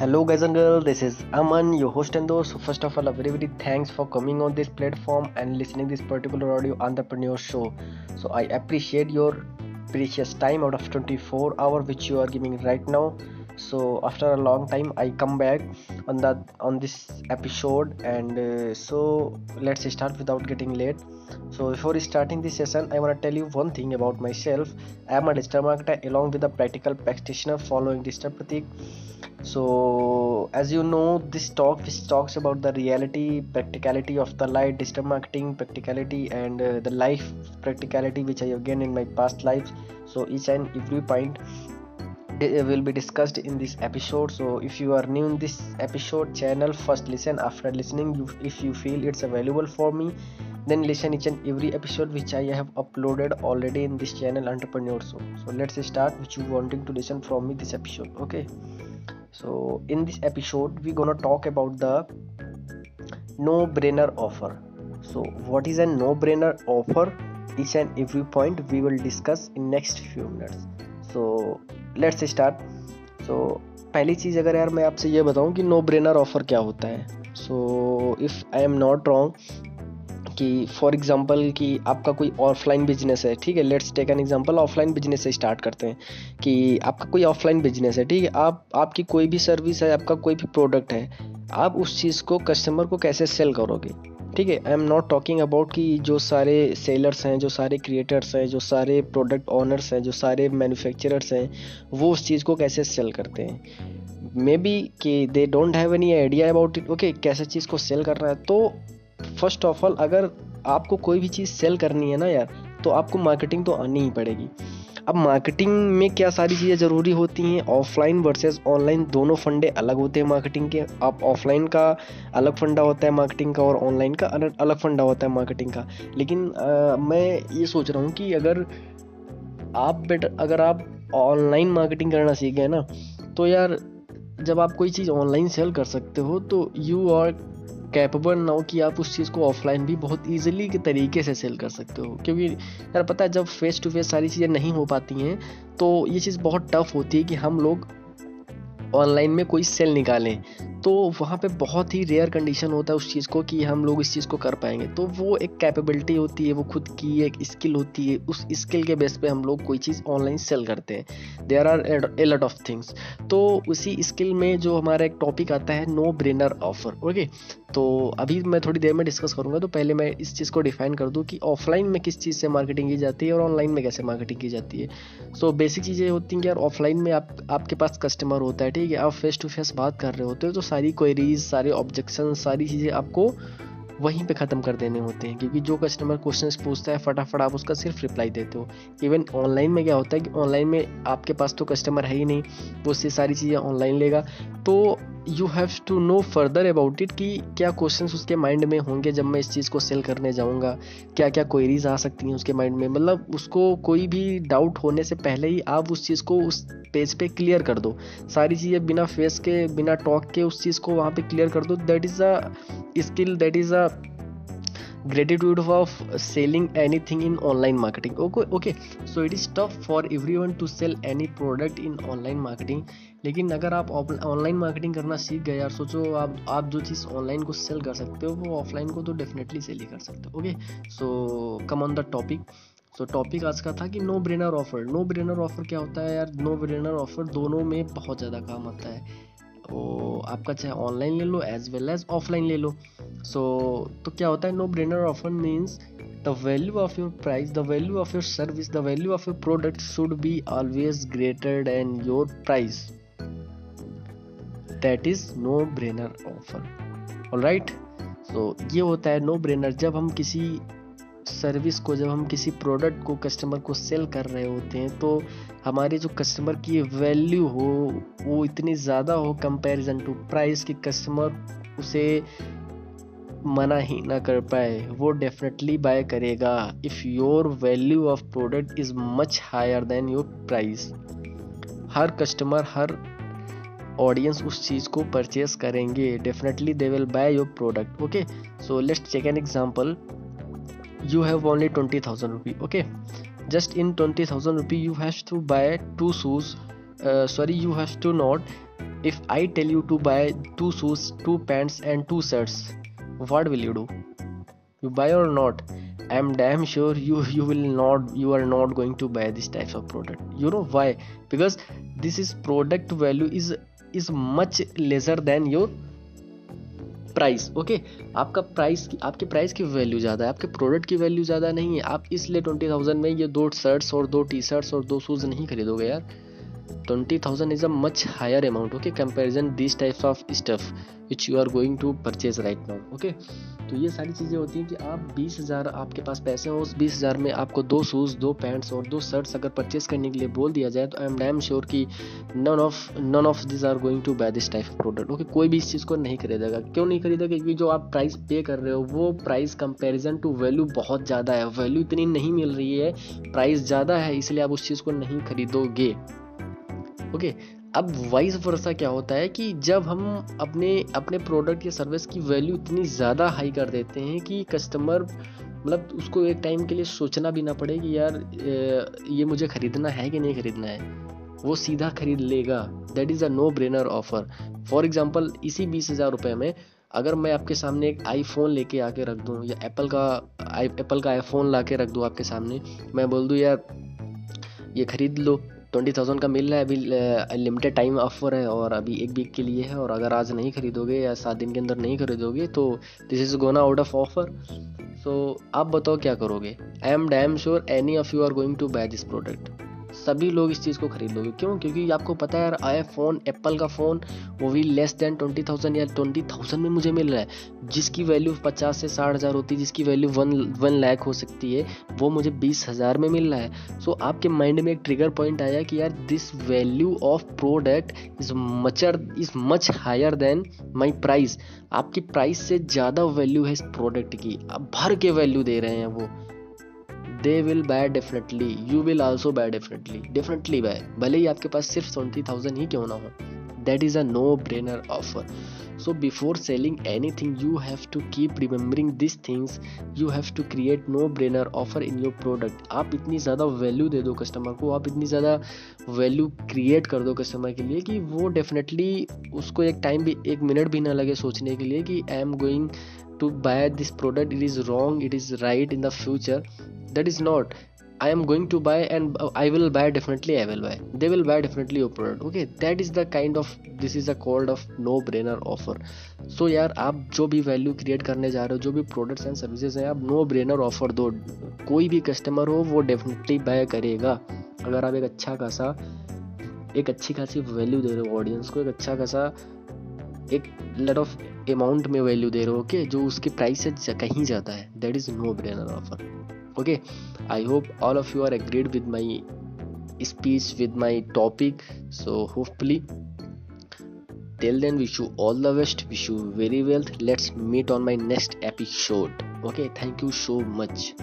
Hello guys and girls, this is Aman, your host and host. First of all, a very very thanks for coming on this platform and listening this particular audio entrepreneur show. So I appreciate your precious time out of 24 hour which you are giving right now. So after a long time, I come back on that on this episode, and uh, so let's start without getting late. So before starting this session, I want to tell you one thing about myself. I am a digital marketer along with a practical practitioner following Digital Pratik so as you know this talk which talks about the reality practicality of the light digital marketing practicality and uh, the life practicality which i have gained in my past lives so each and every point Uh, will be discussed in this episode. So if you are new in this episode channel first listen. After listening you if you feel it's available for me then listen each and every episode which i have uploaded already in this channel entrepreneur so so let's start. Which you wanting to listen from me this episode okay? So in this episode we're gonna talk about the no brainer offer. So what is a no brainer offer? Each and every point we will discuss in next few minutes so let's start so, पहली चीज़ अगर यार मैं आपसे ये बताऊँ कि no brainer offer क्या होता है? So if I am not wrong कि फॉर एग्जांपल कि आपका कोई ऑफलाइन बिज़नेस है, ठीक है? Let's take an example offline business से स्टार्ट करते हैं कि आपका कोई ऑफलाइन बिज़नेस है, ठीक है? आप, आपकी कोई भी सर्विस है, आपका कोई भी प्रोडक्ट है आप उस चीज़ को कस्टमर को कैसे सेल करोगे? ठीक है I am not talking about कि जो सारे सेलर्स हैं, जो सारे क्रिएटर्स हैं, जो सारे प्रोडक्ट ऑनर्स हैं, जो सारे मैन्युफैक्चरर्स हैं, वो उस चीज़ को कैसे सेल करते हैं? मे बी कि they don't have any idea about it okay कैसे चीज़ को सेल करना है? तो फ़र्स्ट ऑफ़ ऑल अगर आपको कोई भी चीज़ सेल करनी है ना यार तो आपको मार्केटिंग तो आनी ही पड़ेगी। अब मार्केटिंग में क्या सारी चीज़ें ज़रूरी होती हैं? ऑफलाइन वर्सेस ऑनलाइन दोनों फंडे अलग होते हैं मार्केटिंग के। आप ऑफलाइन का अलग फंडा होता है मार्केटिंग का और ऑनलाइन का अलग फंडा होता है मार्केटिंग का। लेकिन आ, मैं ये सोच रहा हूँ कि अगर आप बेटर अगर आप ऑनलाइन मार्केटिंग करना सीख गए ना तो यार जब आप कोई चीज़ ऑनलाइन सेल कर सकते हो तो यू आर कैपेबल ना हो कि आप उस चीज़ को ऑफलाइन भी बहुत ईजिली के तरीके से सेल कर सकते हो। क्योंकि यार पता है जब फेस टू फेस सारी चीज़ें नहीं हो पाती हैं तो ये चीज़ बहुत टफ होती है कि हम लोग ऑनलाइन में कोई सेल निकालें तो वहाँ पे बहुत ही रेयर कंडीशन होता है उस चीज़ को कि हम लोग इस चीज़ को कर पाएँगे। तो वो एक कैपेबिलिटी होती है, वो खुद की एक स्किल होती है, उस स्किल के बेस पे हम लोग कोई चीज़ ऑनलाइन सेल करते हैं। देयर आर ए लट ऑफ़ थिंग्स तो उसी स्किल में जो हमारा एक टॉपिक आता है नो ब्रेनर ऑफ़र ओके तो अभी मैं थोड़ी देर में डिस्कस करूँगा तो पहले मैं इस चीज़ को डिफाइन कर दूँ कि ऑफलाइन में किस चीज़ से मार्केटिंग की जाती है और ऑनलाइन में कैसे मार्केटिंग की जाती है। सो बेसिक चीज़ें होती हैं कि यार ऑफलाइन में आप, आपके पास कस्टमर होता है, ठीक है आप फेस टू फेस बात कर रहे होते हो तो सारी क्वेरीज सारे ऑब्जेक्शन सारी चीज़ें आपको वहीं पे ख़त्म कर देने होते हैं। क्योंकि जो कस्टमर क्वेश्चंस पूछता है, फटाफट आप उसका सिर्फ़ रिप्लाई देते हो। इवन ऑनलाइन में क्या होता है कि ऑनलाइन में आपके पास तो कस्टमर है ही नहीं, वो उससे सारी चीज़ें ऑनलाइन लेगा। तो you have to know further about it कि क्या क्वेश्चन उसके माइंड में होंगे जब मैं इस चीज़ को सेल करने जाऊँगा? क्या क्या क्वेरीज आ सकती हैं उसके माइंड में? मतलब उसको कोई भी डाउट होने से पहले ही आप उस चीज़ को उस पेज पे क्लियर कर दो। सारी चीज़ें बिना फेस के, बिना टॉक के उस चीज़ को वहाँ पे क्लियर कर दो। That is a skill that is a gratitude of selling anything in online marketing. Okay okay. So, it is tough for everyone to sell any product in online marketing. लेकिन अगर आप ऑनलाइन मार्केटिंग करना सीख गए यार, सोचो आप आप जो चीज़ ऑनलाइन को सेल कर सकते हो, वो ऑफलाइन को तो डेफिनेटली सेल ही कर सकते हो okay so come on the topic so topic आज का था कि no brainer offer no brainer offer क्या होता है यार? नो ब्रेनर ऑफ़र दोनों में बहुत ज़्यादा काम आता है। तो आपका चाहे ऑनलाइन ले लो एज वेल एज ऑफलाइन ले लो। सो तो क्या होता है? No brainer offer means the value of your price the value of your service the value of your product should be always greater and your price that is no brainer offer all right so ये होता है no brainer जब हम किसी service को, जब हम किसी प्रोडक्ट को कस्टमर को सेल कर रहे होते हैं तो हमारे जो कस्टमर की वैल्यू हो, वो इतनी ज़्यादा हो कंपैरिजन टू प्राइस कि कस्टमर उसे मना ही ना कर पाए, वो डेफिनेटली बाय करेगा if your value of product is much higher than your price her customer हर ऑडियंस उस चीज़ को परचेज करेंगे definitely they will buy your product okay so let's check an example you have only twenty thousand rupee okay just in twenty thousand rupee you have to buy two shoes sorry you have to not if I tell you to buy two shoes two pants and two shirts what will you do you buy or not i'm damn sure you you will not you are not going to buy this type of product you know why because this is product value is is much lesser than your price okay okay? आपका price आपके price की value ज़्यादा है आपके product की value ज़्यादा नहीं है आप इसलिए ट्वेंटी थाउज़ेंड में ये दो शर्ट्स और दो टी शर्ट्स और दो शूज़ नहीं खरीदोगे यार twenty thousand is a much higher amount okay comparison this types of stuff which you are going to purchase right now okay तो ये सारी चीज़ें होती हैं कि आप बीस हज़ार आपके पास पैसे हो, उस बीस हज़ार में आपको दो शूज़ दो पैंट्स और दो शर्ट्स अगर परचेज करने के लिए बोल दिया जाए तो आई एम डैम श्योर कि none of none of this are going to buy this type of product okay कोई भी इस चीज़ को नहीं खरीदेगा। क्यों नहीं खरीदेगा? क्योंकि जो आप प्राइस पे कर रहे हो, वो प्राइस कंपेरिजन टू वैल्यू बहुत ज़्यादा है। वैल्यू इतनी नहीं मिल रही है प्राइस ज़्यादा है, इसलिए आप उस चीज़ को नहीं खरीदोगे। ओके, अब वाइस वर्षा क्या होता है कि जब हम अपने अपने प्रोडक्ट या सर्विस की वैल्यू इतनी ज़्यादा हाई कर देते हैं कि कस्टमर मतलब उसको एक टाइम के लिए सोचना भी ना पड़े कि यार ये मुझे ख़रीदना है कि नहीं ख़रीदना है। वो सीधा खरीद लेगा। That is a no brainer offer for example इसी बीस हज़ार रुपये में अगर मैं आपके सामने एक आईफोन लेके आके रख दूँ या एप्पल का एप्पल का आईफोन ला के रख दूँ आपके सामने, मैं बोल दूँ, यार, ये ख़रीद लो। ट्वेंटी थाउज़ेंड का मिल रहा है, अभी लिमिटेड टाइम ऑफ़र है और अभी एक वीक के लिए है और अगर आज नहीं खरीदोगे या सात दिन के अंदर नहीं खरीदोगे तो this is gonna out of offer so आप बताओ क्या करोगे? I am damn sure any of you are going to buy this product सभी लोग इस चीज़ को खरीद लोगे क्यों? क्योंकि आपको पता है यार आई फ़ोन एप्पल का फ़ोन वो भी लेस देन ट्वेंटी थाउज़ेंड या ट्वेंटी थाउज़ेंड में मुझे मिल रहा है। जिसकी वैल्यू पचास से साठ हज़ार होती है जिसकी वैल्यू वन वन लाख हो सकती है, वो मुझे बीस हज़ार में मिल रहा है। सो आपके माइंड में एक ट्रिगर पॉइंट आया कि यार this value of product is mucher is much higher than my price आपकी प्राइस से ज़्यादा वैल्यू है इस प्रोडक्ट की। आप भर के वैल्यू दे रहे हैं वो। They will buy definitely you will also buy definitely definitely buy भले ही आपके पास सिर्फ़ ट्वेंटी थाउज़ेंड ही क्यों ना हो। That is a no brainer offer so before selling anything, you have to keep remembering these things. You have to create no brainer offer in your product. आप इतनी ज़्यादा वैल्यू दे दो कस्टमर को, आप इतनी ज़्यादा वैल्यू क्रिएट कर दो कस्टमर के लिए कि वो डेफिनेटली उसको एक टाइम भी, एक मिनट भी ना लगे सोचने के लिए कि I am going to buy this product it is wrong it is right in the future that is not. I am going to buy and I will buy definitely, I will buy. They will buy definitely your product, okay? That is the kind of, this is a called of no brainer offer. So यार आप जो भी value create करने जा रहे हो, जो भी प्रोडक्ट्स एंड सर्विसेज़ हैं, आप नो ब्रेनर ऑफ़र दो। कोई भी कस्टमर हो, वो डेफिनेटली बाय करेगा। अगर आप एक अच्छा खासा, एक अच्छी खासी वैल्यू दे रहे हो ऑडियंस को, एक अच्छा खासा, एक लट ऑफ़ अमाउंट में वैल्यू दे रहे हो ओके जो उसके प्राइस से कहीं ज़्यादा है that is no brainer offer okay i hope all of you are agreed with my speech with my topic. So hopefully till then wish you all the best wish you very well. Let's meet on my next episode. Okay thank you so much